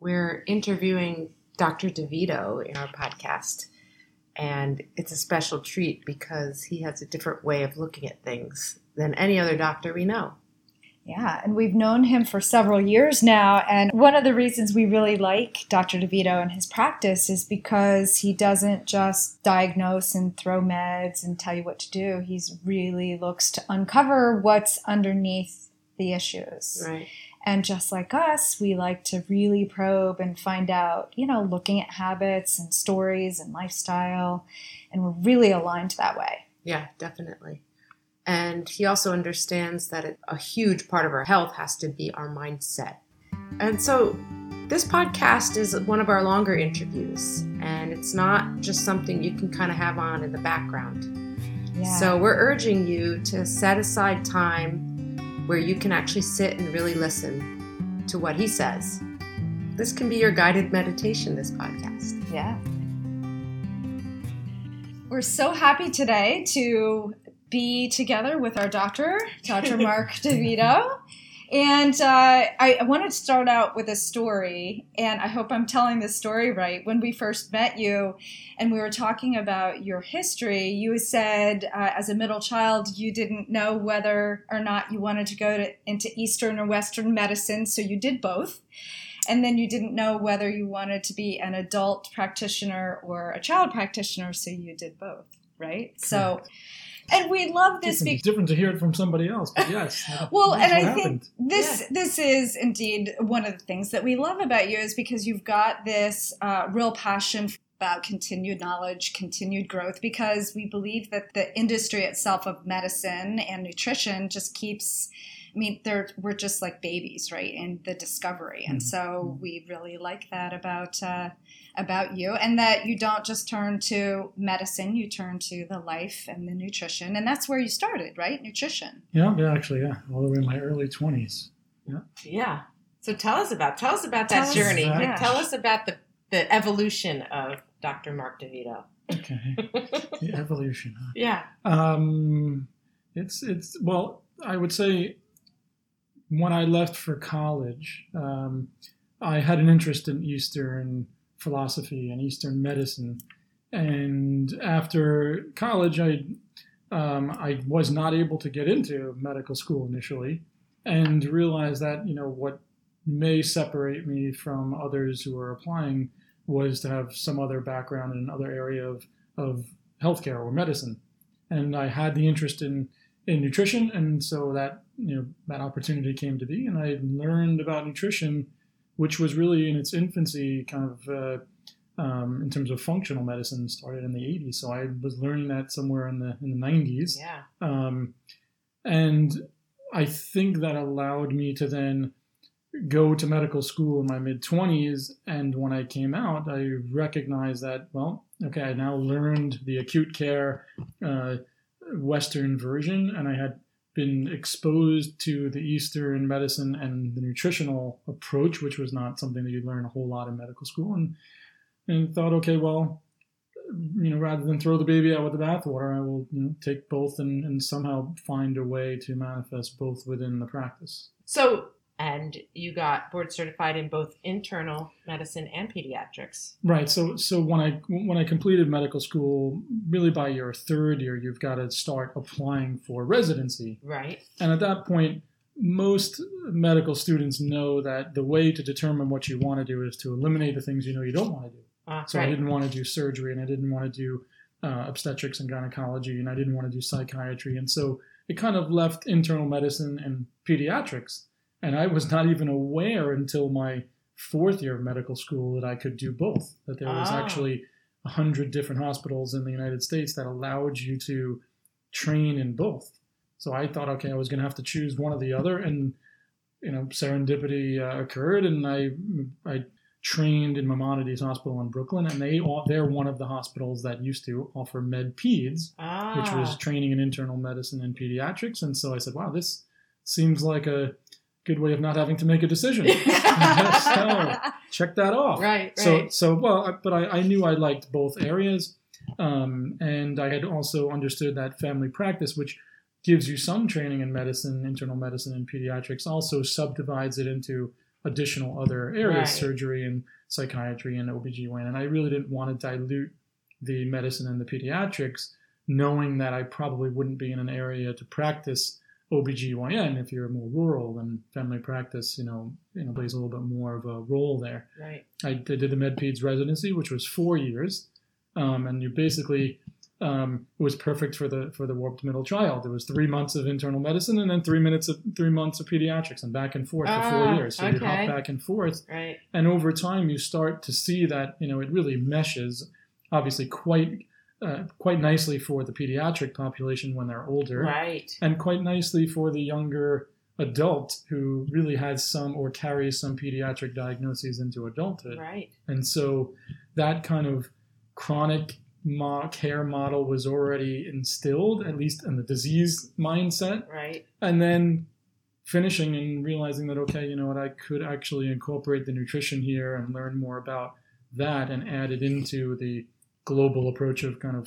we're interviewing Dr. DeVito in our podcast. And it's a special treat because he has a different way of looking at things than any other doctor we know. Yeah, and we've known him for several years now. And one of the reasons we really like Dr. DeVito and his practice is because he doesn't just diagnose and throw meds and tell you what to do. He's really looks to uncover what's underneath the issues. Right. And just like us, we like to really probe and find out, you know, looking at habits and stories and lifestyle. And we're really aligned that way. Yeah, definitely. And he also understands that it, a huge part of our health has to be our mindset. And so this podcast is one of our longer interviews, and it's not just something you can kind of have on in the background. Yeah. So we're urging you to set aside time where you can actually sit and really listen to what he says. This can be your guided meditation, this podcast. Yeah. We're so happy today to be together with our doctor, Dr. Mark DeVito. And uh, I, I wanted to start out with a story, and I hope I'm telling this story right. When we first met you and we were talking about your history, you said uh, as a middle child you didn't know whether or not you wanted to go to, into Eastern or Western medicine, so you did both. And then you didn't know whether you wanted to be an adult practitioner or a child practitioner, so you did both, right? So and we love this Different, because it's different to hear it from somebody else, but yes. well, and what I think happened. this this is indeed one of the things that we love about you is because you've got this uh, real passion about continued knowledge, continued growth, because we believe that the industry itself of medicine and nutrition just keeps. I mean, they're, we're just like babies, right? In the discovery, and Mhm. so we really like that about uh, about you, and that you don't just turn to medicine; you turn to the life and the nutrition, and that's where you started, right? Nutrition. Yeah, yeah, actually, yeah, all the way in my early 20s. Yeah. Yeah. So tell us about tell us about Tell that us- journey. Yeah. Tell us about the, the evolution of Dr. Mark DeVito. Okay, the evolution. Huh? yeah. Um, it's it's well, I would say when I left for college, um, I had an interest in Eastern philosophy and Eastern medicine, and after college, I um, I was not able to get into medical school initially, and realized that you know what may separate me from others who are applying was to have some other background in another area of of healthcare or medicine. And I had the interest in in nutrition, and so that you know that opportunity came to be, and I learned about nutrition, which was really in its infancy, kind of uh, um, in terms of functional medicine, started in the '80s. So I was learning that somewhere in the in the '90s, Yeah. um, and I think that allowed me to then go to medical school in my mid 20s and when i came out i recognized that well okay i now learned the acute care uh, western version and i had been exposed to the eastern medicine and the nutritional approach which was not something that you learn a whole lot in medical school and and thought okay well you know rather than throw the baby out with the bathwater i will you know, take both and, and somehow find a way to manifest both within the practice. So and you got board certified in both internal medicine and pediatrics. Right. So so when I when I completed medical school, really by your third year, you've got to start applying for residency. Right. And at that point, most medical students know that the way to determine what you want to do is to eliminate the things you know you don't want to do. Uh, So I didn't want to do surgery, and I didn't want to do uh, obstetrics and gynecology, and I didn't want to do psychiatry, and so it kind of left internal medicine and pediatrics. And I was not even aware until my fourth year of medical school that I could do both. That there was Ah. actually a hundred different hospitals in the United States that allowed you to train in both. So I thought, okay, I was going to have to choose one or the other, and you know, serendipity uh, occurred, and I I trained in Maimonides Hospital in Brooklyn, and they all, they're one of the hospitals that used to offer med peds, Ah. which was training in internal medicine and pediatrics. And so I said, wow, this seems like a good way of not having to make a decision. so check that off. right. Right. So, so well, but I, I knew I liked both areas, um, and I had also understood that family practice, which gives you some training in medicine, internal medicine, and pediatrics, also subdivides it into additional other areas, Right. surgery and psychiatry and OBGYN. And I really didn't want to dilute the medicine and the pediatrics, knowing that I probably wouldn't be in an area to practice OBGYN if you're more rural and family practice, you know, you know, plays a little bit more of a role there. Right. I did the MedPeds residency, which was four years, um, and you basically um, it was perfect for the for the warped middle child. There was three months of internal medicine and then three minutes of three months of pediatrics, and back and forth for Ah, four years. So you hop back and forth, Right. and over time you start to see that you know it really meshes, obviously quite uh, quite nicely for the pediatric population when they're older Right. and quite nicely for the younger adult who really has some or carries some pediatric diagnoses into adulthood. Right. And so that kind of chronic mo- care model was already instilled, at least in the disease mindset. Right. And then finishing and realizing that, okay, you know what, I could actually incorporate the nutrition here and learn more about that and add it into the global approach of kind of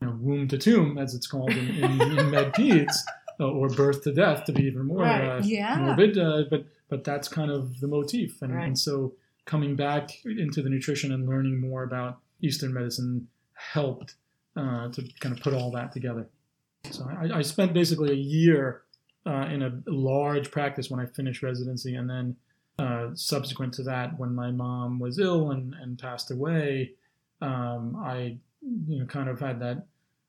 you know, womb to tomb, as it's called in, in, in med peds, uh, or birth to death to be even more Right. uh, Yeah. morbid. Uh, but but that's kind of the motif, and, Right. and so coming back into the nutrition and learning more about Eastern medicine helped uh, to kind of put all that together. So I, I spent basically a year uh, in a large practice when I finished residency, and then uh, subsequent to that, when my mom was ill and, and passed away, um, I you know kind of had that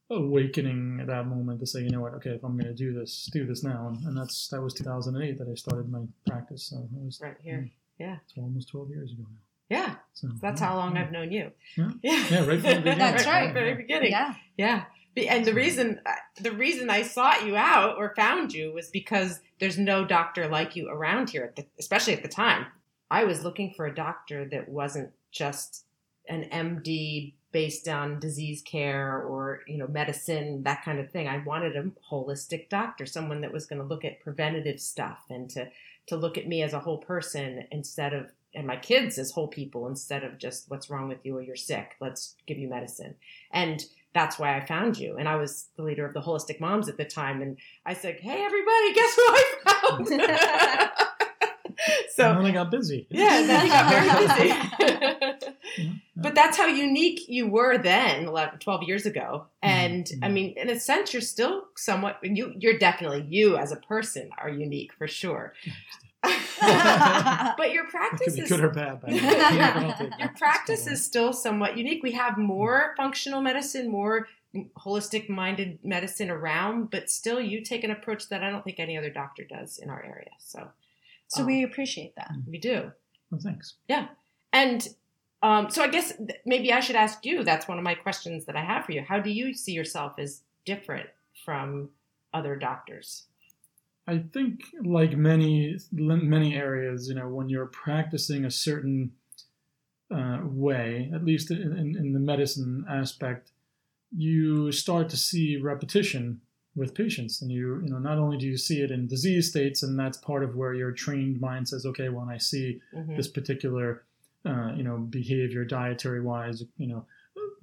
awakening at that moment to say, you know what, okay, if I'm going to do this, do this now, and, and that's that was 2008 that I started my practice. So it was Right here. it's almost 12 years ago now. Yeah. So That's yeah, how long yeah. I've known you. Yeah. Yeah. Yeah, right from the beginning. That's right. From the very beginning. Yeah. Yeah. And the reason the reason I sought you out or found you was because there's no doctor like you around here, at the, especially at the time. I was looking for a doctor that wasn't just an MD based on disease care or you know medicine that kind of thing. I wanted a holistic doctor, someone that was going to look at preventative stuff and to to look at me as a whole person instead of and my kids as whole people instead of just what's wrong with you or you're sick. Let's give you medicine. And that's why I found you. And I was the leader of the Holistic Moms at the time. And I said, Hey, everybody, guess who I found? And so, then I got busy. yeah, then you got very busy. Yeah. but that's how unique you were then, 11, 12 years ago. And Mhm. I mean, in a sense, you're still somewhat, you, you're definitely, you as a person are unique for sure. but your practice could be is good or bad. But yeah, I don't think your practice is still somewhat unique. We have more functional medicine, more holistic minded medicine around, but still you take an approach that I don't think any other doctor does in our area. So, So um, we appreciate that. we do. Well, thanks. Yeah. And um, so I guess th- maybe I should ask you. That's one of my questions that I have for you. How do you see yourself as different from other doctors? I think, like many many areas, you know, when you're practicing a certain uh, way, at least in, in, in the medicine aspect, you start to see repetition with patients, and you you know not only do you see it in disease states, and that's part of where your trained mind says, okay, when I see Mhm. this particular uh, you know behavior dietary wise you know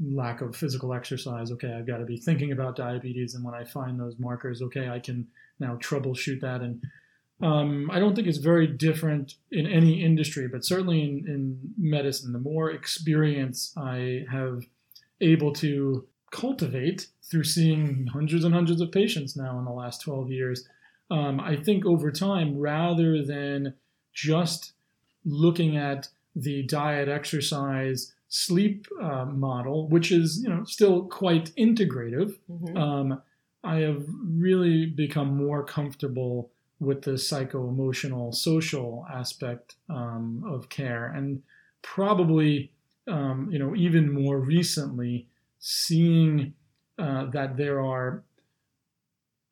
lack of physical exercise. Okay i've got to be thinking about diabetes and when i find those markers okay i can now troubleshoot that. And um, i don't think it's very different in any industry but certainly in, in medicine. The more experience i have able to cultivate through seeing hundreds and hundreds of patients now in the last 12 years um, i think over time rather than just looking at the diet, exercise, sleep uh, model, which is you know still quite integrative. Mhm. Um, I have really become more comfortable with the psycho emotional, social aspect um, of care, and probably um, you know even more recently seeing uh, that there are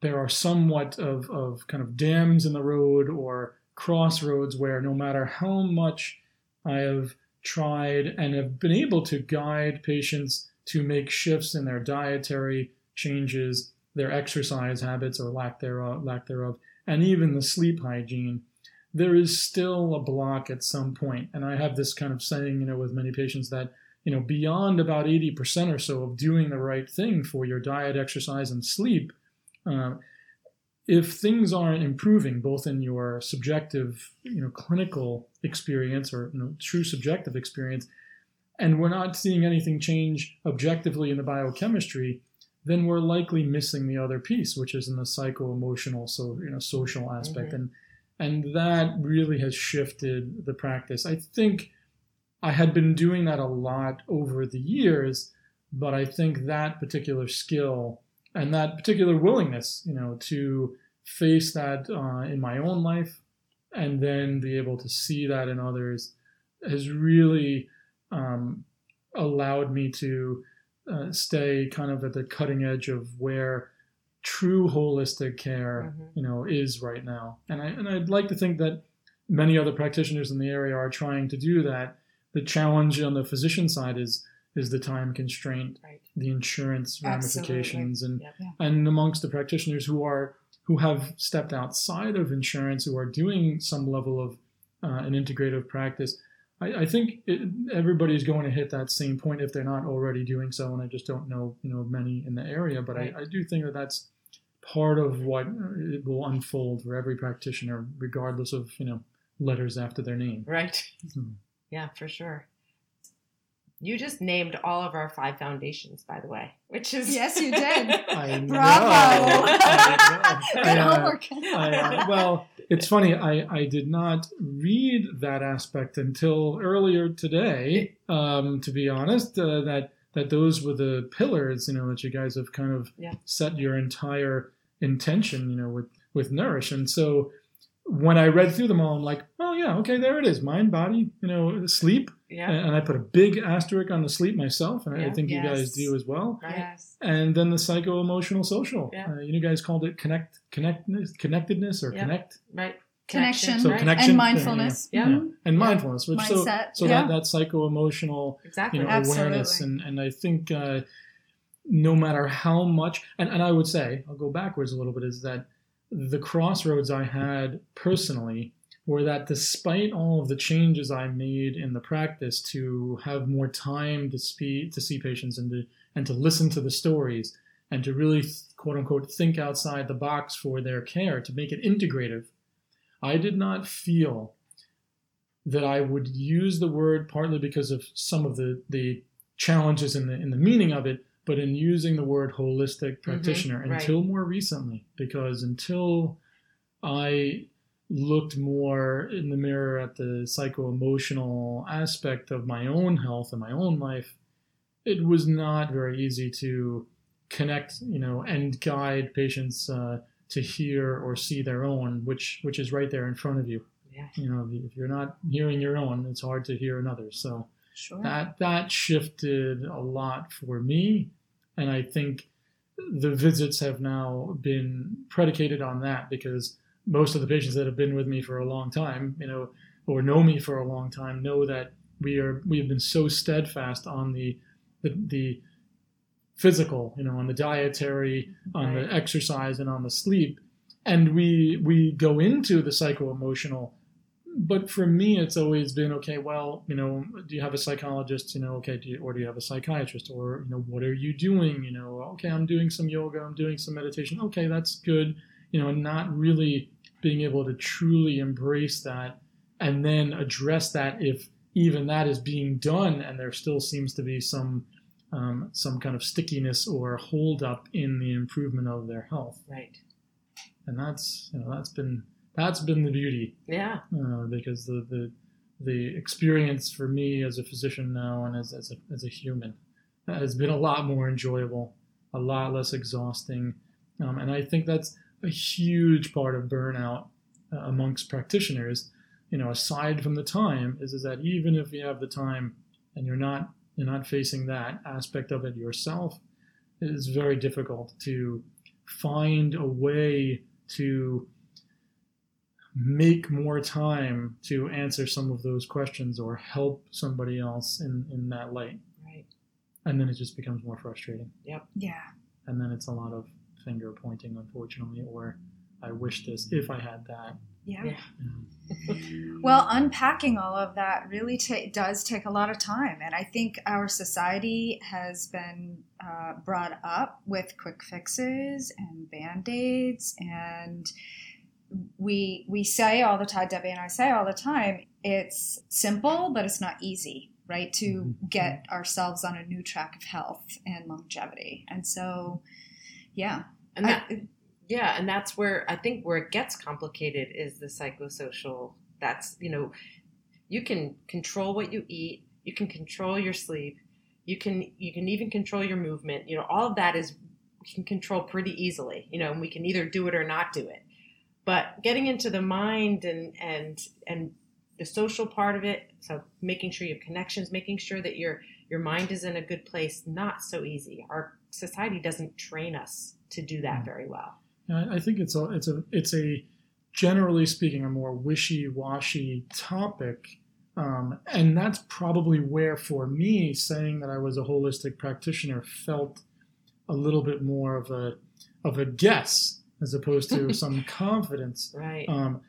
there are somewhat of, of kind of dams in the road or crossroads where no matter how much I have tried and have been able to guide patients to make shifts in their dietary changes, their exercise habits or lack thereof, lack thereof, and even the sleep hygiene, there is still a block at some point. And I have this kind of saying, you know, with many patients that, you know, beyond about 80% or so of doing the right thing for your diet, exercise, and sleep, uh, if things aren't improving, both in your subjective, you know, clinical experience or you know, true subjective experience, and we're not seeing anything change objectively in the biochemistry, then we're likely missing the other piece, which is in the psycho-emotional, so you know, social aspect, Mhm. and and that really has shifted the practice. I think I had been doing that a lot over the years, but I think that particular skill and that particular willingness, you know, to face that uh, in my own life and then be able to see that in others has really um, allowed me to uh, stay kind of at the cutting edge of where true holistic care, Mhm. you know, is right now. And I and I'd like to think that many other practitioners in the area are trying to do that. The challenge on the physician side is is the time constraint, Right. the insurance Absolutely. ramifications, and Yep. Yeah. and amongst the practitioners who are who have stepped outside of insurance, who are doing some level of uh, an integrative practice. I, I think it, everybody's going to hit that same point if they're not already doing so, and I just don't know, you know, many in the area. But Right. I, I do think that that's part of what uh, it will unfold for every practitioner, regardless of you know letters after their name. Right. Hmm. Yeah, for sure. You just named all of our five foundations, by the way, which is Yes, you did. I. Bravo. I know. Good I, homework. I, uh, well, it's funny. I, I did not read that aspect until earlier today. Um, to be honest, uh, that that those were the pillars, you know, that you guys have kind of Yeah. set your entire intention, you know, with with nourish. And so when I read through them all, I'm like, oh yeah, okay, there it is, mind, body, you know, sleep, yeah, and, and I put a big asterisk on the sleep myself, and I Yeah. think you guys do as well right. Yes. and then the psycho emotional social. Yeah. Uh, you guys called it connect connectedness, connectedness or Yeah. connect Right. Connection. So right? connection- And mindfulness. Yeah. Mhm. and mindfulness, which so Mindset, so yeah. that that psycho emotional Exactly. you know Absolutely. awareness and and I think uh, no matter how much and and I would say I'll go backwards a little bit is that the crossroads I had personally were that despite all of the changes I made in the practice to have more time to speak to see patients and to and to listen to the stories and to really quote unquote think outside the box for their care to make it integrative, I did not feel that I would use the word partly because of some of the the challenges in the in the meaning of it, but in using the word holistic practitioner right. until more recently, because until I looked more in the mirror at the psycho emotional aspect of my own health and my own life, it was not very easy to connect, you know, and guide patients uh, to hear or see their own, which which is right there in front of you. Yeah. You know, if you're not hearing your own, it's hard to hear another. So Sure. that that shifted a lot for me, and I think the visits have now been predicated on that because most of the patients that have been with me for a long time, you know, or know me for a long time, know that we are we have been so steadfast on the the, the physical, you know, on the dietary, on Right. the exercise, and on the sleep, and we we go into the psycho emotional. But for me, it's always been okay. Well, you know, do you have a psychologist? You know, okay, do you, or do you have a psychiatrist? Or you know, what are you doing? You know, okay, I'm doing some yoga, I'm doing some meditation. Okay, that's good. You know, and not really being able to truly embrace that and then address that if even that is being done and there still seems to be some um, some kind of stickiness or hold up in the improvement of their health Right. and that's you know that's been that's been the beauty. Yeah. uh, because the, the the experience for me as a physician now and as, as, a, as a human has been a lot more enjoyable a lot less exhausting. Um, and i think that's a huge part of burnout uh, amongst practitioners. You know aside from the time is, is that even if you have the time and you're not you're not facing that aspect of it yourself it is very difficult to find a way to make more time to answer some of those questions or help somebody else in, in that light. Right. And then it just becomes more frustrating. Yep. Yeah. And then it's a lot of finger pointing, unfortunately, or I wish this if I had that. Yeah. Yeah. Well, unpacking all of that really ta- does take a lot of time. And I think our society has been uh, brought up with quick fixes and band aids. And we, we say all the time, Debbie and I say all the time, it's simple, but it's not easy, right? To Mhm. get ourselves on a new track of health and longevity. And so, yeah. And that, I- yeah, and that's where I think where it gets complicated is the psychosocial. That's you know, you can control what you eat, you can control your sleep, you can you can even control your movement. You know, all of that is we can control pretty easily. You know, and we can either do it or not do it. But getting into the mind and and and the social part of it, so making sure you have connections, making sure that your your mind is in a good place, not so easy. Our society doesn't train us to do that very well. I I think it's a it's a it's a generally speaking a more wishy-washy topic, um, and that's probably where for me saying that I was a holistic practitioner felt a little bit more of a of a guess as opposed to some confidence Right. um,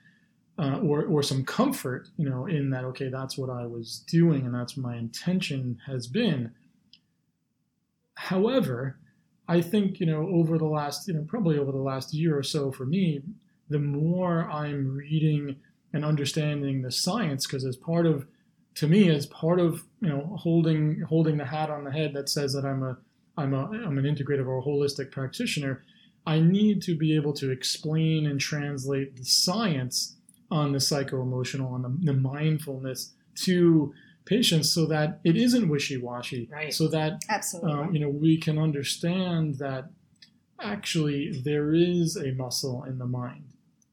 uh, or or some comfort, you know, in that okay, that's what I was doing and that's what my intention has been. However, I think you know over the last you know probably over the last year or so for me, the more I'm reading and understanding the science, because as part of to me as part of you know holding holding the hat on the head that says that I'm a I'm a I'm an integrative or holistic practitioner, I need to be able to explain and translate the science on the psycho emotional, on the, the mindfulness to patients so that it isn't wishy washy. Right. So that Absolutely. um, you know we can understand that actually there is a muscle in the mind.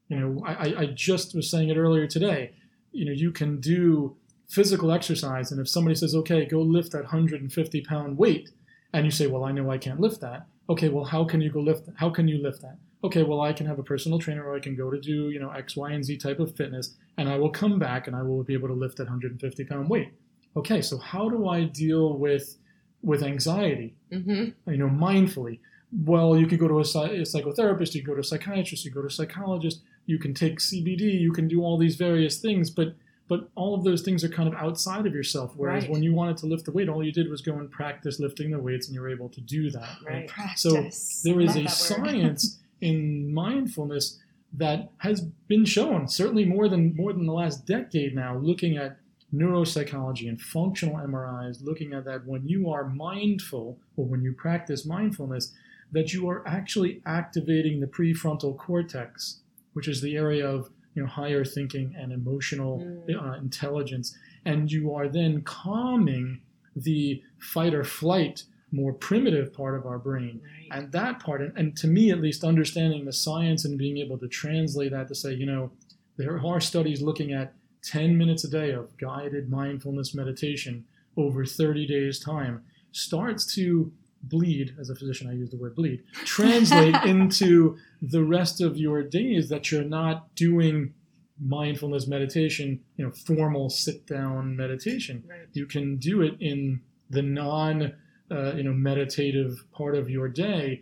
You know, I, I- I just was saying it earlier today. You know, you can do physical exercise, and if somebody says, "Okay, go lift that 150 pound weight," and you say, "Well, I know I can't lift that." Okay, well, how can you go lift? How can you lift that? Okay, well, I can have a personal trainer, or I can go to do you know X, Y, and Z type of fitness, and I will come back and I will be able to lift that 150 pound weight. Okay, so how do I deal with with anxiety? Mm-hmm. you know, mindfully. Well, you could go to a, a psychotherapist, you go to a psychiatrist, you go to a psychologist, you can take CBD, you can do all these various things, but but all of those things are kind of outside of yourself. Whereas Right. when you wanted to lift the weight, all you did was go and practice lifting the weights, and you were able to do that. Right. Practice. So there is a science in mindfulness that has been shown, certainly more than more than the last decade now, looking at neuropsychology and functional MRIs, looking at that when you are mindful or when you practice mindfulness, that you are actually activating the prefrontal cortex, which is the area of you know higher thinking and emotional Mm. uh, intelligence, and you are then calming the fight or flight more primitive part of our brain Right. and that part and, and to me at least understanding the science and being able to translate that to say you know there are studies looking at 10 minutes a day of guided mindfulness meditation over 30 days time starts to bleed as a physician i use the word bleed translate into the rest of your days that you're not doing mindfulness meditation you know formal sit down meditation Right. you can do it in the non uh, you know meditative part of your day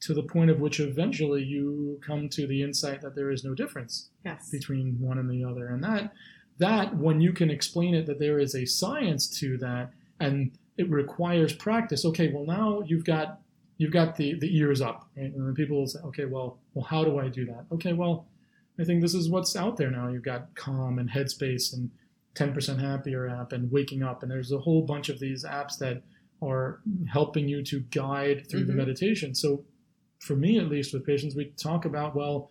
to the point of which eventually you come to the insight that there is no difference Yes. between one and the other and that that when you can explain it that there is a science to that and it requires practice okay well now you've got you've got the the ears up right? and then people will say okay well well how do i do that okay well i think this is what's out there now you've got calm and headspace and 10% happier app and waking up and there's a whole bunch of these apps that are helping you to guide through the Mhm. meditation so for me at least with patients we talk about well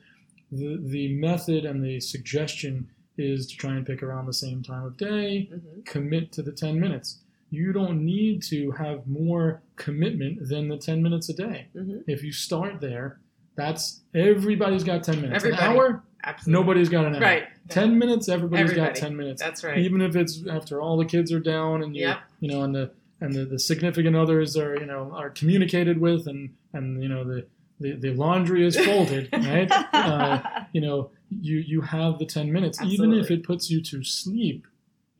the, the method and the suggestion is to try and pick around the same time of day Mm-hmm. commit to the 10 minutes you don't need to have more commitment than the 10 minutes a day Mm-hmm. if you start there that's everybody's got 10 minutes Everybody. an hour Absolutely. nobody's got an hour Right. 10 minutes everybody's Everybody. got 10 minutes That's right. even if it's after all the kids are down and you Yep. you know and the and the, the significant others are you know are communicated with and and you know the the, the laundry is folded right uh, you know you you have the 10 minutes even if it puts you to sleep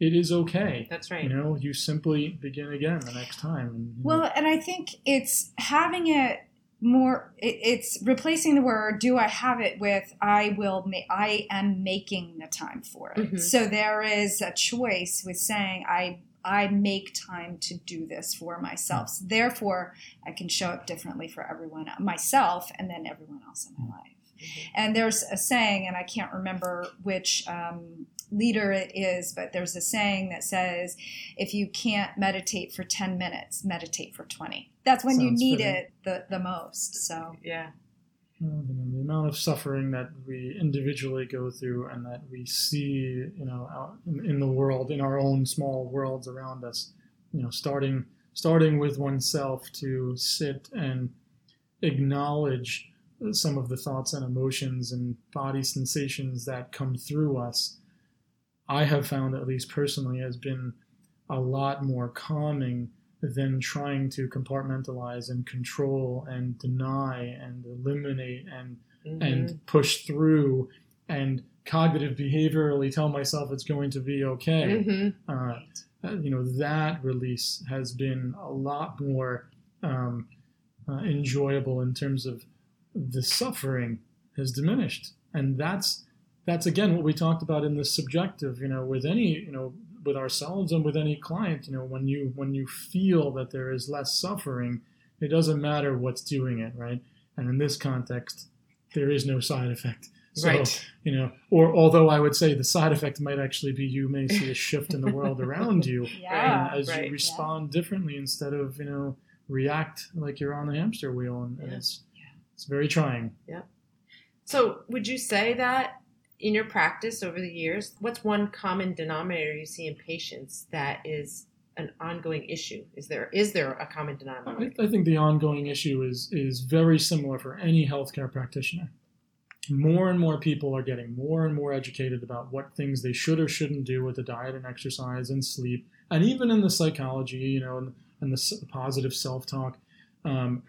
it is okay That's right. you know you simply begin again the next time and, you know, Well, and I think it's having it more it, it's replacing the word do i have it with i will ma- i am making the time for it Mhm. so there is a choice with saying i i make time to do this for myself so therefore i can show up differently for everyone myself and then everyone else in my life Mhm. and there's a saying and i can't remember which um, leader it is but there's a saying that says if you can't meditate for 10 minutes meditate for 20 that's when you need fitting. it the, the most so Yeah. Well, you know, the amount of suffering that we individually go through and that we see, you know, out in, in the world, in our own small worlds around us, you know, starting starting with oneself to sit and acknowledge some of the thoughts and emotions and body sensations that come through us, I have found, at least personally, has been a lot more calming than trying to compartmentalize and control and deny and eliminate and Mhm. and push through and cognitive behaviorally tell myself it's going to be okay. Mhm. Uh, uh, you know that release has been a lot more um, uh, enjoyable in terms of the suffering has diminished, and that's that's again what we talked about in the subjective. You know, with any you know with ourselves and with any client, you know, when you when you feel that there is less suffering, it doesn't matter what's doing it, right? And in this context, there is no side effect. So, right. you know, or although I would say the side effect might actually be you may see a shift in the world around you yeah and as right. you respond differently instead of you know react like you're on the hamster wheel and, and Yeah. it's it's very trying Yeah. So, would you say that in your practice over the years, what's one common denominator you see in patients that is an ongoing issue? Is there is there a common denominator? I think the ongoing issue is is very similar for any healthcare practitioner more and more people are getting more and more educated about what things they should or shouldn't do with the diet and exercise and sleep and even in the psychology you know and, and the positive self-talk um,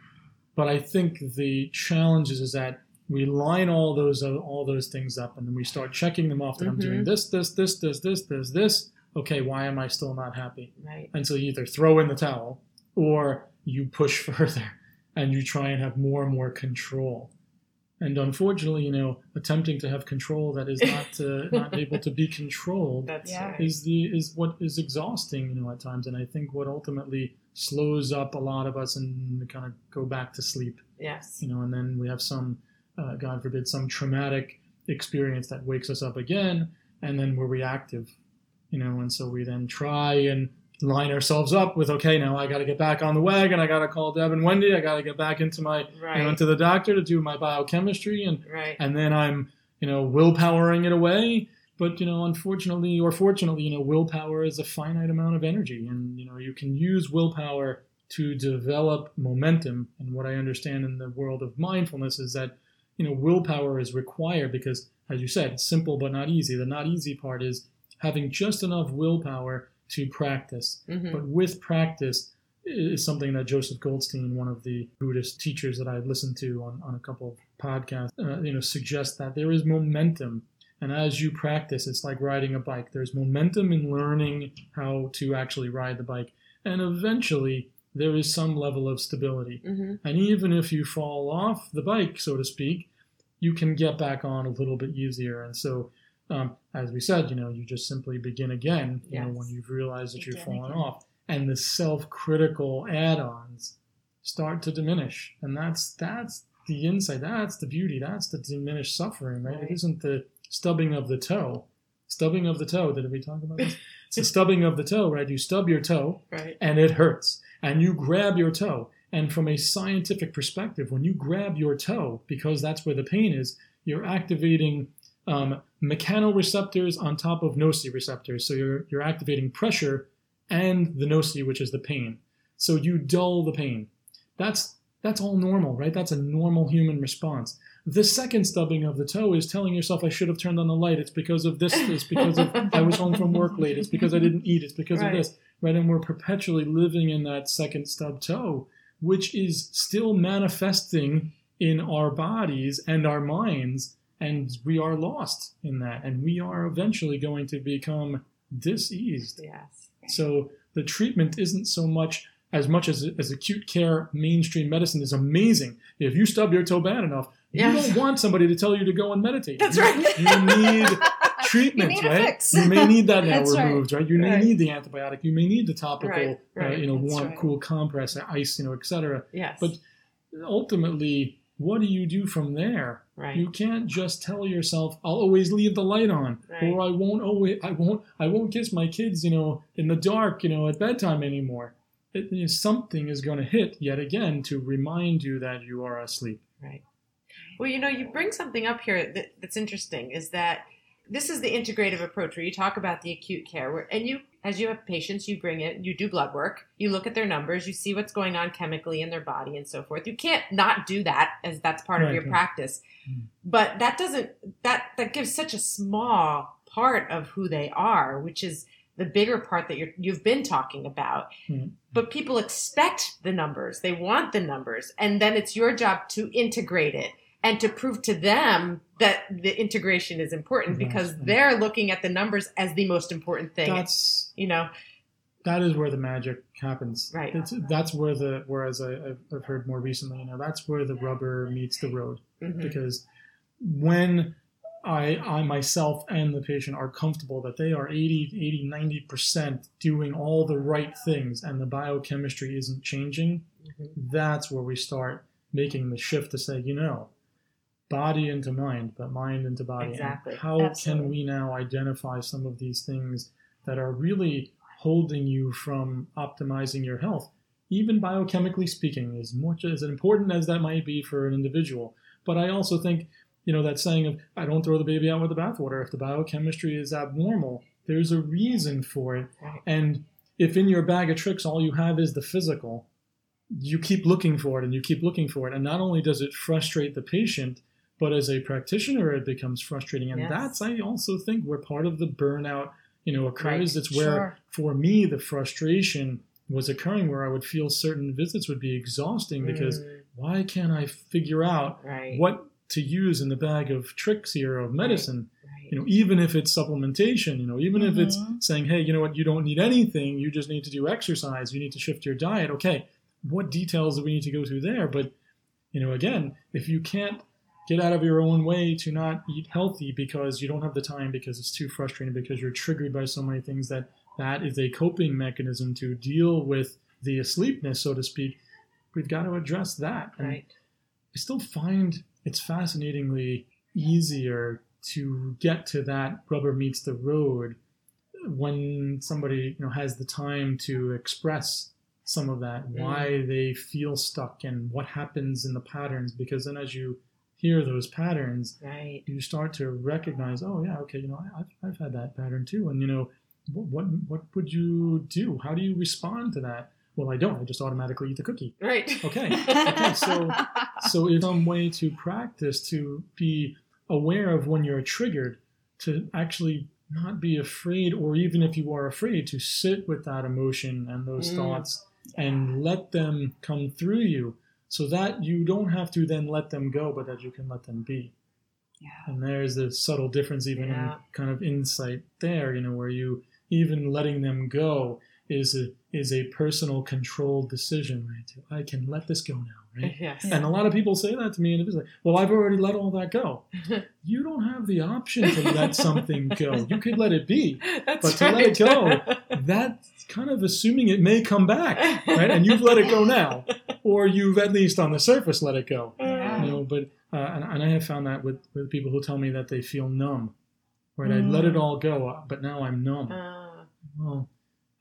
but i think the challenge is, is that we line all those uh, all those things up and then we start checking them off that i'm doing Mhm. this this this this this this this okay why am i still not happy Right. and so you either throw in the towel or you push further and you try and have more and more control. And unfortunately, you know, attempting to have control that is not uh, not able to be controlled That's Yeah. is the is what is exhausting, you know, at times. And I think what ultimately slows up a lot of us and kind of go back to sleep, Yes. you know, and then we have some, uh, God forbid, some traumatic experience that wakes us up again, and then we're reactive, you know, and so we then try and line ourselves up with, okay, now I got to get back on the wagon, I got to call Deb and Wendy, I got to get back into my, you know, Right. into the doctor to do my biochemistry, and Right. and then I'm, you know, willpowering it away. But you know, unfortunately or fortunately, you know, willpower is a finite amount of energy, and you know, you can use willpower to develop momentum. And what I understand in the world of mindfulness is that, you know, willpower is required because, as you said, simple but not easy. The not easy part is having just enough willpower to practice. hmm But with practice is something that Joseph Goldstein, one of the Buddhist teachers that I listened to on, on a couple of podcasts, uh, you know, suggests that there is momentum. And as you practice, it's like riding a bike. There's momentum in learning how to actually ride the bike. And eventually, there is some level of stability. hmm And even if you fall off the bike, so to speak, you can get back on a little bit easier. And so, um, as we said, you know, you just simply begin again, you know, when you've realized that you've Begin fallen again. off. And the self-critical add-ons start to diminish. And that's that's the insight, that's the beauty, that's the diminished suffering, right? Right. It isn't the stubbing of the toe. Stubbing of the toe, did we talk about this? It's the stubbing of the toe, right? You stub your toe, Right. and it hurts. And you grab your toe. And from a scientific perspective, when you grab your toe, because that's where the pain is, you're activating um, mechanoreceptors on top of nociceptors. So you're, you're activating pressure and the noci, which is the pain. So you dull the pain. That's that's all normal, right? That's a normal human response. The second stubbing of the toe is telling yourself I should have turned on the light. It's because of this. It's because of I was home from work late. It's because I didn't eat. It's because Right. of this, right? And we're perpetually living in that second stub toe, which is still manifesting in our bodies and our minds, and we are lost in that, and we are eventually going to become diseased. Yes. So the treatment isn't so much as much as as acute care mainstream medicine is amazing, if you stub your toe bad enough, Yeah. you don't want somebody to tell you to go and meditate. That's You- right. You need treatment, You right? You may need that now That's right. removed, right? You may Right. need the antibiotic. You may need the topical. Uh, you know, warm, cool compress, ice, you know, etc. Yes. But ultimately, what do you do from there? right. You can't just tell yourself, "I'll always leave the light on," Right. or "I won't always, I won't, I won't kiss my kids, you know, in the dark, you know, at bedtime anymore." It, you know, something is going to hit yet again to remind you that you are asleep. Right. Well, you know, you bring something up here that, that's interesting is that this is the integrative approach where you talk about the acute care where and you as you have patients you bring it you do blood work you look at their numbers you see what's going on chemically in their body and so forth you can't not do that as that's part of your right. practice Mm. but that doesn't that that gives such a small part of who they are which is the bigger part that you're you've been talking about Mm. but people expect the numbers they want the numbers and then it's your job to integrate it and to prove to them that the integration is important because they're looking at the numbers as the most important thing That's you know that is where the magic happens. Right. It's, that's where the whereas I, I've, I've heard more recently, you know, that's where the rubber meets the road. mhm. because when I, I myself and the patient are comfortable that they are 80, 80, 90% doing all the right things and the biochemistry isn't changing, Mhm. that's where we start making the shift to say, you know, body into mind, but mind into body. And Exactly. how Absolutely. can we now identify some of these things that are really holding you from optimizing your health? Even biochemically speaking, as much as important as that might be for an individual. But I also think, you know, that saying of I don't throw the baby out with the bathwater. If the biochemistry is abnormal, there's a reason for it. And if in your bag of tricks all you have is the physical, you keep looking for it and you keep looking for it. And not only does it frustrate the patient, but as a practitioner, it becomes frustrating. And Yes. that's, I also think, where part of the burnout, you know, occurs. Right. It's where, Sure. for me, the frustration was occurring where I would feel certain visits would be exhausting because Mm, why can't I figure out right what to use in the bag of tricks here of medicine? right. you know, even if it's supplementation, you know, even if it's Mhm. saying, hey, you know what, you don't need anything, you just need to do exercise, you need to shift your diet. Okay, what details do we need to go through there? But, you know, again, if you can't get out of your own way to not eat healthy because you don't have the time, because it's too frustrating, because you're triggered by so many things that that is a coping mechanism to deal with the asleepness, so to speak, we've got to address that. And right. I still find it's fascinatingly easier to get to that rubber meets the road when somebody you know has the time to express some of that mm. why they feel stuck and what happens in the patterns because then as you hear those patterns right. you start to recognize oh yeah okay you know I- I've, I've had that pattern too. And you know what, what what would you do? How do you respond to that? Well i don't. I just automatically eat the cookie. Right. Okay. Okay, so- so it's some way to practice to be aware of when you're triggered to actually not be afraid or even if you are afraid to sit with that emotion and those Mm. thoughts and let them come through you so that you don't have to then let them go but that you can let them be Yeah. and there's a subtle difference even Yeah. in kind of insight there you know where you even letting them go is a is a personal controlled decision right i can let this go now right yes and a lot of people say that to me, and it's like, "Well, I've already let all that go." you don't have the option to let something go. You could let it be. That's but to let it go, That's kind of assuming it may come back, right? And you've let it go now, or you've at least on the surface let it go. Yeah. You know, but uh, and, and I have found that with with people who tell me that they feel numb, right? I let it Mm. all go, but now I'm numb. Uh, Well,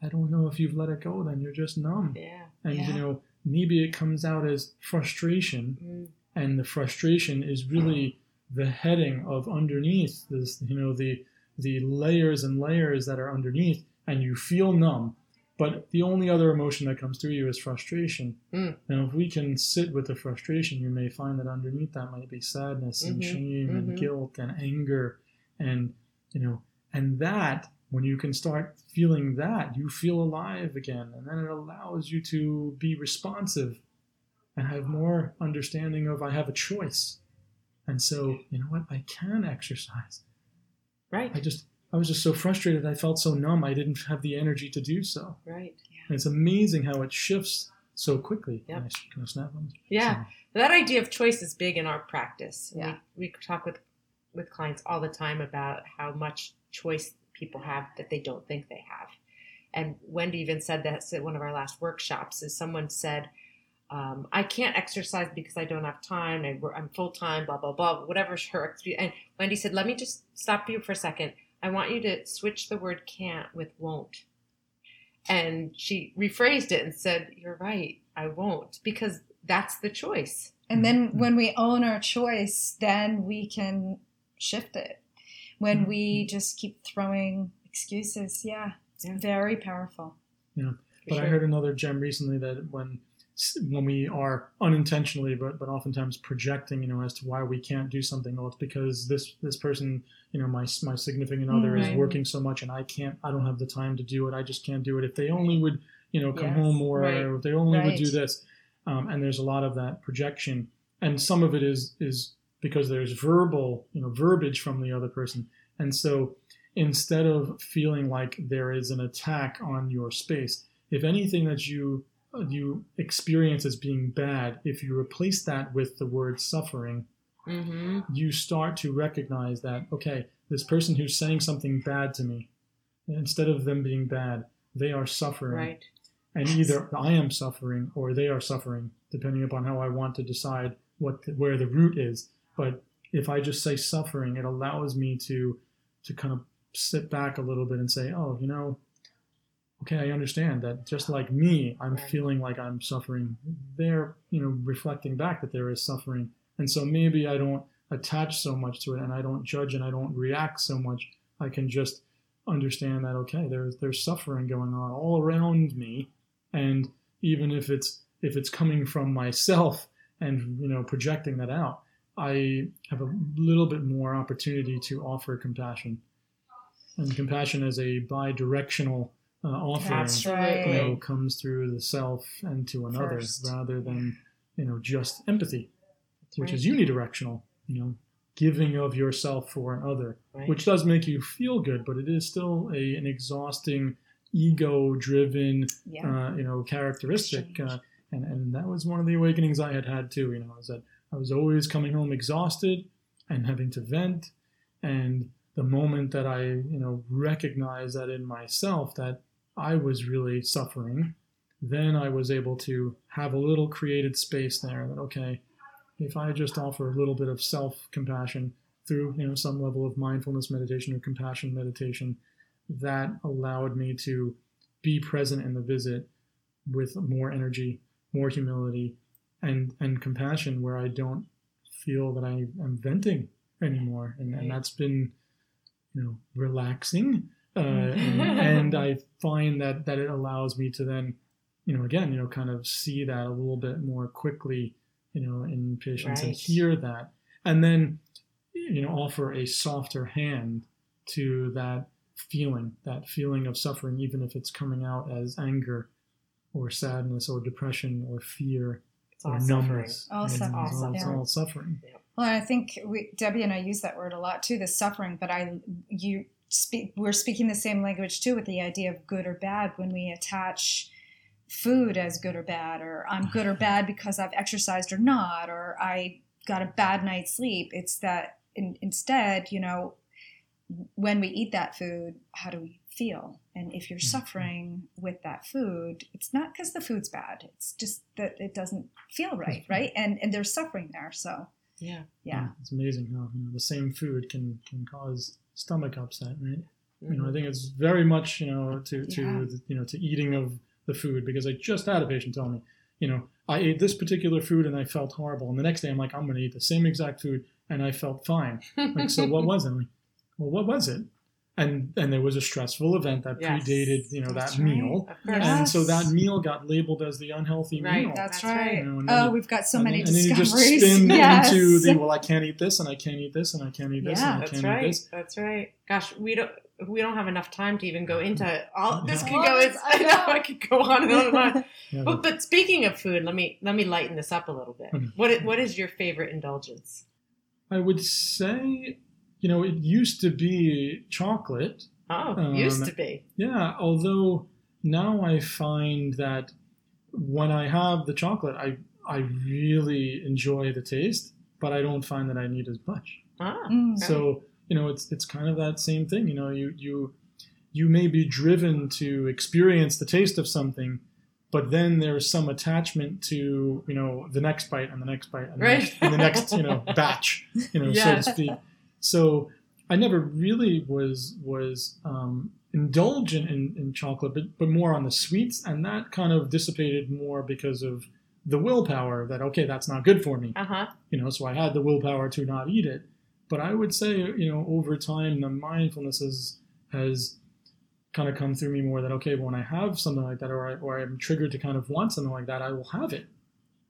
I don't know if you've let it go. Then you're just numb, yeah and Yeah. you know maybe it comes out as frustration Mm, and the frustration is really the heading of underneath this you know the the layers and layers that are underneath and you feel numb but the only other emotion that comes through you is frustration Mm. now if we can sit with the frustration you may find that underneath that might be sadness and Mhm, shame and mhm. guilt and anger and you know and that when you can start feeling that you feel alive again and then it allows you to be responsive and have more understanding of I have a choice. And so, you know what? I can exercise. Right. I just I was just so frustrated. I felt so numb. I didn't have the energy to do so. right Yeah. And it's amazing how it shifts so quickly. Yep. Can I, can I snap on? Yeah. So, That idea of choice is big in our practice. Yeah. We, we talk with with clients all the time about how much choice people have that they don't think they have. And Wendy even said that at one of our last workshops. Is someone said, um, "I can't exercise because I don't have time. I, I'm full time. Blah blah blah. Whatever her excuse." And Wendy said, "Let me just stop you for a second. I want you to switch the word can't with won't." And she rephrased it and said, "You're right. I won't because that's the choice." And then when we own our choice, then we can shift it. When we mm-hmm. just keep throwing excuses, yeah, it's Yeah. very powerful. Yeah. But I heard another gem recently that when when we are unintentionally, but but oftentimes projecting, you know, as to why we can't do something, well, it's because this this person, you know, my my significant other is working so much, and I can't, I don't have the time to do it. I just can't do it. If they only would, you know, come Yes, home more, right. or if they only would do this. Um, and there's a lot of that projection, and some of it is is because there's verbal, you know, verbiage from the other person, and so instead of feeling like there is an attack on your space, if anything that you you experience as being bad, if you replace that with the word suffering, Mm-hmm. you start to recognize that okay, this person who's saying something bad to me, instead of them being bad, they are suffering, Right. and either I am suffering or they are suffering, depending upon how I want to decide what the, where the root is. But if I just say suffering, it allows me to to kind of sit back a little bit and say, oh, you know, okay, I understand that just like me, I'm feeling like I'm suffering. They're, you know, reflecting back that there is suffering. And so maybe I don't attach so much to it and I don't judge and I don't react so much. I can just understand that okay, there's there's suffering going on all around me. And even if it's if it's coming from myself and you know projecting that out, I have a little bit more opportunity to offer compassion. And compassion is a bi-directional uh, offering That's you know, comes through the self and to another First. rather than, you know, just empathy, which right. is unidirectional, you know, giving of yourself for another, Right. which does make you feel good, but it is still a, an exhausting, ego driven, Yeah. uh, you know, characteristic. Uh, and, and that was one of the awakenings I had had too, you know, is that I was always coming home exhausted and having to vent. And the moment that I, you know, recognized that in myself that I was really suffering, then I was able to have a little created space there that, okay, if I just offer a little bit of self compassion through, you know, some level of mindfulness meditation or compassion meditation, that allowed me to be present in the visit with more energy, more humility, and and compassion, where I don't feel that I am venting anymore, and, and that's been, you know, relaxing, uh, and, and I find that that it allows me to then, you know, again, you know, kind of see that a little bit more quickly, you know, in patients and hear that, and then, you know, offer a softer hand to that feeling, that feeling of suffering, even if it's coming out as anger or sadness or depression or fear It's or suffering. numbness. All You know, suffering, It's all, yeah. all suffering. Well, I think we, Debbie and I use that word a lot too, the suffering. But I, you speak, we're speaking the same language too with the idea of good or bad when we attach food as good or bad, or I'm good or bad because I've exercised or not, or I got a bad night's sleep. It's that in, instead, you know, when we eat that food, how do we feel? And if you're Mhm. suffering with that food, it's not because the food's bad. It's just that it doesn't feel right, right? And and there's suffering there. So Yeah. yeah. It's amazing how you know, the same food can, can cause stomach upset, right? You know, I mm-hmm. think it's very much, you know, to, to Yeah. you know, to eating of the food because I just had a patient tell me, you know, I ate this particular food and I felt horrible. And the next day I'm like, I'm going to eat the same exact food and I felt fine. Like, so what was it? Like, well, what was it? And and there was a stressful event that Yes. predated, you know, That's that right. meal. Of course. And so that meal got labeled as the unhealthy Right. meal. That's, That's right. right. You know, oh, you- we've got so and many then, and then you just spin yes. into the well, I can't eat this, and I can't eat this, and I can't eat this, Yeah. and I That's can't right. eat this. That's right. Gosh, we don't we don't have enough time to even go into all this. Yeah. Could All go. this, It's, I I know know. I could go on and on and on. Yeah, But but speaking of food, let me let me lighten this up a little bit. Mhm. What i- what is your favorite indulgence? I would say, you know, it used to be chocolate. Oh, Um, used to be. Yeah, although now I find that when I have the chocolate, I I really enjoy the taste, but I don't find that I need as much. Ah, Mm. So you know, it's it's kind of that same thing. You know, you you you may be driven to experience the taste of something, but then there's some attachment to you know the next bite and the next bite and the, next, and the next you know batch, you know, Yeah. so to speak. So I never really was was um, indulgent in, in chocolate, but but more on the sweets, and that kind of dissipated more because of the willpower that okay, that's not good for me uh huh. you know so i had the willpower to not eat it but i would say you know over time the mindfulness has has kind of come through me more that okay when i have something like that or, I, or i'm triggered to kind of want something like that i will have it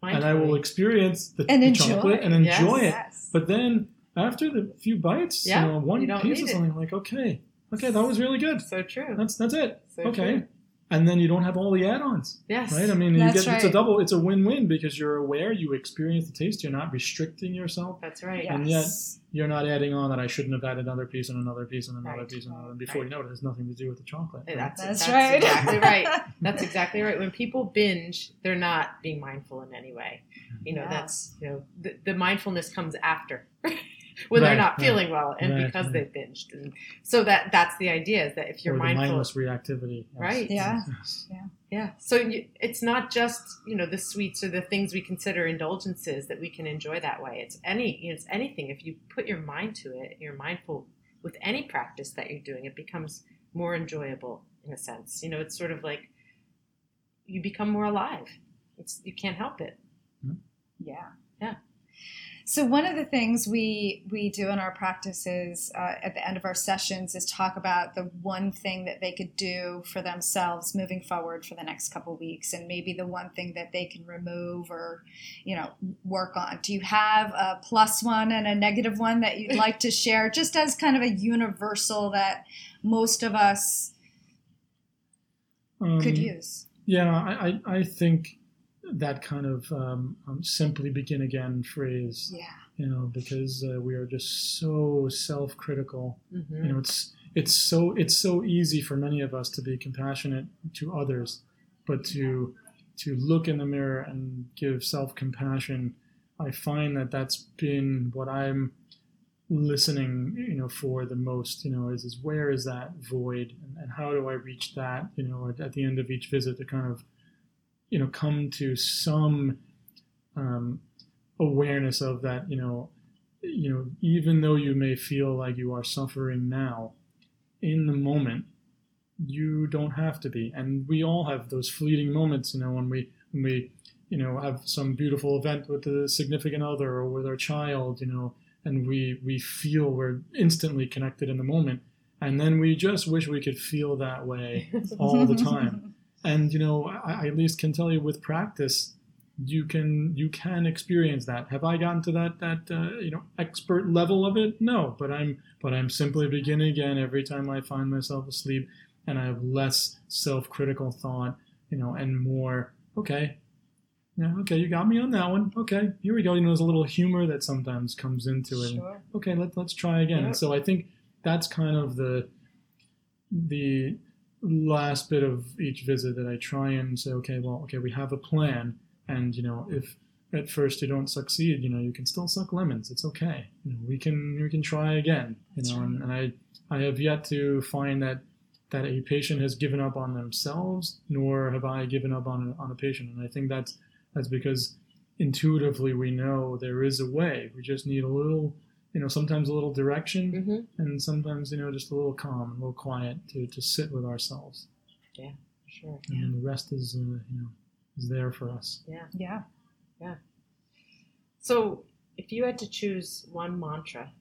and i will experience the, And the chocolate and Yes. enjoy it Yes. but then after the few bites Yeah, you know one you piece need of something like okay okay that was really good So true. that's that's it So okay true. and then you don't have all the add-ons Yes. right? I mean, you That's get it's a double, it's a win-win because you're aware, you experience the taste, you're not restricting yourself, That's right. and Yes. you're not adding on that I shouldn't have had another piece and another piece and another Right. piece and another. Before Right. you know it, it has nothing to do with the chocolate. right? That's, That's that's, right. exactly right. That's exactly right. When people binge, they're not being mindful in any way. You know, Yeah. that's you know the, the mindfulness comes after when they're Right, not right. feeling well and Right, because right. they binged. And so that that's the idea is that if you're or the mindful, mindless reactivity. yes. Right. Yeah. Yes. yeah. So you, it's not just you know the sweets or the things we consider indulgences that we can enjoy that way. It's any you know, it's anything. If you put your mind to it, you're mindful with any practice that you're doing. It becomes more enjoyable in a sense. You know, it's sort of like you become more alive. It's you can't help it. Mm-hmm. Yeah. Yeah. So one of the things we we do in our practices uh, at the end of our sessions is talk about the one thing that they could do for themselves moving forward for the next couple weeks, and maybe the one thing that they can remove or, you know, work on. Do you have a plus one and a negative one that you'd like to share, just as kind of a universal that most of us could Um, use? Yeah, I, I, I think that kind of um, um, simply begin again phrase, Yeah. you know, because uh, we are just so self-critical Mm-hmm. you know it's it's so it's so easy for many of us to be compassionate to others but to to look in the mirror and give self-compassion i find that that's been what i'm listening you know for the most you know is, is where is that void and, and how do i reach that you know at, at the end of each visit to kind of you know come to some um, awareness of that you know you know, even though you may feel like you are suffering now, in the moment, you don't have to be. And we all have those fleeting moments, you know, when we when we, you know, have some beautiful event with a significant other or with our child, you know, and we we feel we're instantly connected in the moment, and then we just wish we could feel that way all the time. And you know, I, I at least can tell you with practice, you can you can experience that. Have I gotten to that that uh, you know expert level of it? No, but I'm but I'm simply beginning again every time I find myself asleep, and I have less self-critical thought, you know, and more okay. Yeah, okay, you got me on that one. Okay, here we go. You know, there's a little humor that sometimes comes into it. Sure. Okay, let, let's try again. Yeah. So I think that's kind of the the last bit of each visit that I try and say, okay, well, okay, we have a plan, and you know, if at first you don't succeed, you know, you can still suck lemons. It's okay. You know, we can we can try again. You know, and, and I I have yet to find that that a patient has given up on themselves, nor have I given up on on a patient. And I think that's that's because intuitively we know there is a way. We just need a little, you know, sometimes a little direction, Mm-hmm. and sometimes you know just a little calm, and a little quiet to, to sit with ourselves, Yeah, Sure. and then the rest is uh, you know is there for us. Yeah. Yeah. Yeah. So, if you had to choose one mantra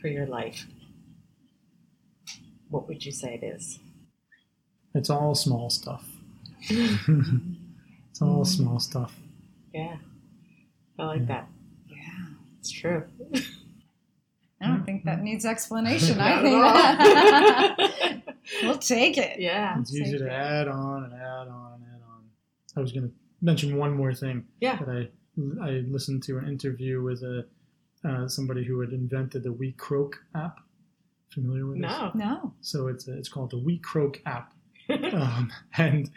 for your life, what would you say it is? It's all small stuff. it's all small stuff. Yeah, I like Yeah. that. Yeah. It's true. I don't think that needs explanation. I think we'll take it. yeah. It's easy to add on and add on and add on. I was going to mention one more thing. Yeah. That I I listened to an interview with a uh, somebody who had invented the WeCroak app. Familiar with this? No. No. So it's it's called the WeCroak app, um, and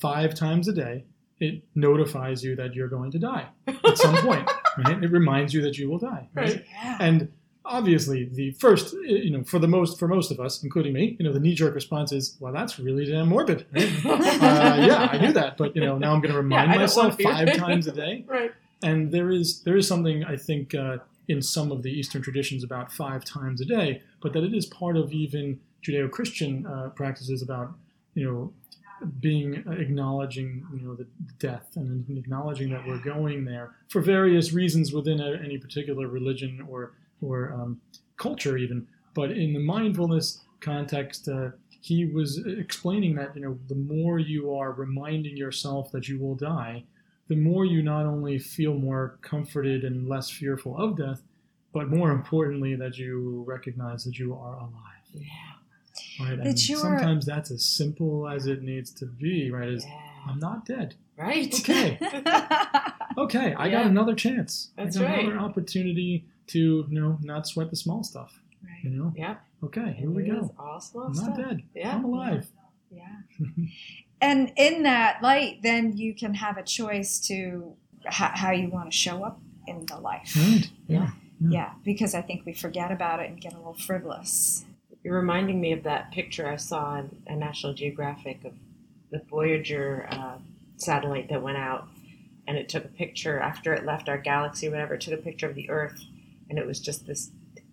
five times a day it notifies you that you're going to die at some point. Right? It reminds you that you will die. Right? Yeah. And obviously, the first, you know, for the most, for most of us, including me, you know, the knee-jerk response is, "Well, that's really damn morbid." Right? uh, yeah, I knew that, but you know, now I'm going to remind don't myself five times a day. right. And there is there is something I think uh, in some of the Eastern traditions about five times a day, but that it is part of even Judeo-Christian uh, practices about you know being uh, acknowledging you know the death and acknowledging that we're going there for various reasons within a, any particular religion or or um, culture even. But in the mindfulness context, uh, he was explaining that you know the more you are reminding yourself that you will die, the more you not only feel more comforted and less fearful of death, but more importantly that you recognize that you are alive. Yeah. Right? That And sometimes that's as simple as it needs to be, right? Is Yeah. I'm not dead. Right. Okay. Okay, I got another chance. That's I got right. another opportunity to, you know, not sweat the small stuff. You know? Yeah. Okay, here It we is go. All slow I'm stuff. not dead. Yeah. I'm alive. Yeah. and in that light, then you can have a choice to how, how you want to show up in the life. Right. Yeah. Yeah, because I think we forget about it and get a little frivolous. You're reminding me of that picture I saw in a National Geographic of the Voyager uh, satellite that went out, and it took a picture after it left our galaxy, or whatever. It took a picture of the Earth, and it was just this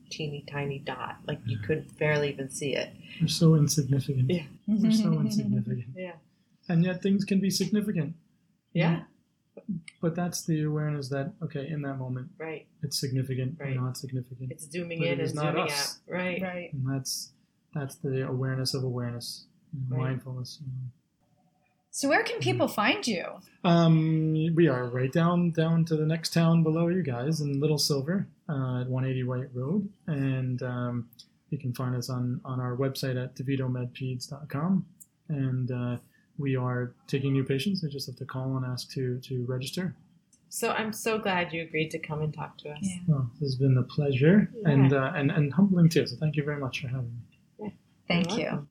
teeny tiny dot, like you could barely even see it. We're so insignificant. Yeah. We're so insignificant. Yeah. And yet things can be significant. Yeah. But that's the awareness that, okay, in that moment, Right. it's significant Right. or not significant. It's zooming But in is and not zooming us. out. Right. Right. And that's that's the awareness of awareness, Right. mindfulness. you know. So where can people find you? Um, we are right down down to the next town below you guys in Little Silver uh, at 180 White Road, and um, you can find us on on our website at devitomedpeds.com. And uh, we are taking new patients. They just have to call and ask to to register. So I'm so glad you agreed to come and talk to us. Yeah. Well, this has been a pleasure Yeah. and uh, and and humbling too. So thank you very much for having me. Thank You're you. welcome.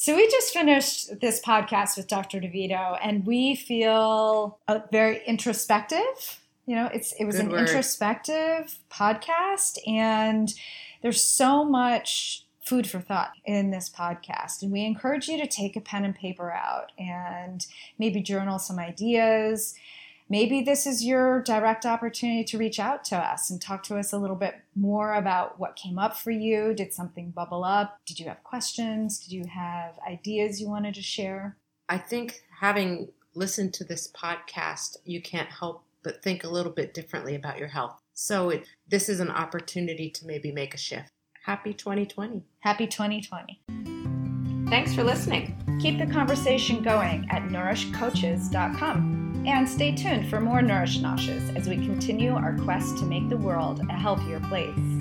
So we just finished this podcast with Dr. DeVito, and we feel uh, very introspective. You know, it's it was Good an word. introspective podcast, and there's so much food for thought in this podcast. And we encourage you to take a pen and paper out and maybe journal some ideas. Maybe this is your direct opportunity to reach out to us and talk to us a little bit more about what came up for you. Did something bubble up? Did you have questions? Did you have ideas you wanted to share? I think having listened to this podcast, you can't help but think a little bit differently about your health. So it, this is an opportunity to maybe make a shift. Happy 2020. Happy 2020. Thanks for listening. Keep the conversation going at nourishcoaches.com. And stay tuned for more Nourish Noshes as we continue our quest to make the world a healthier place.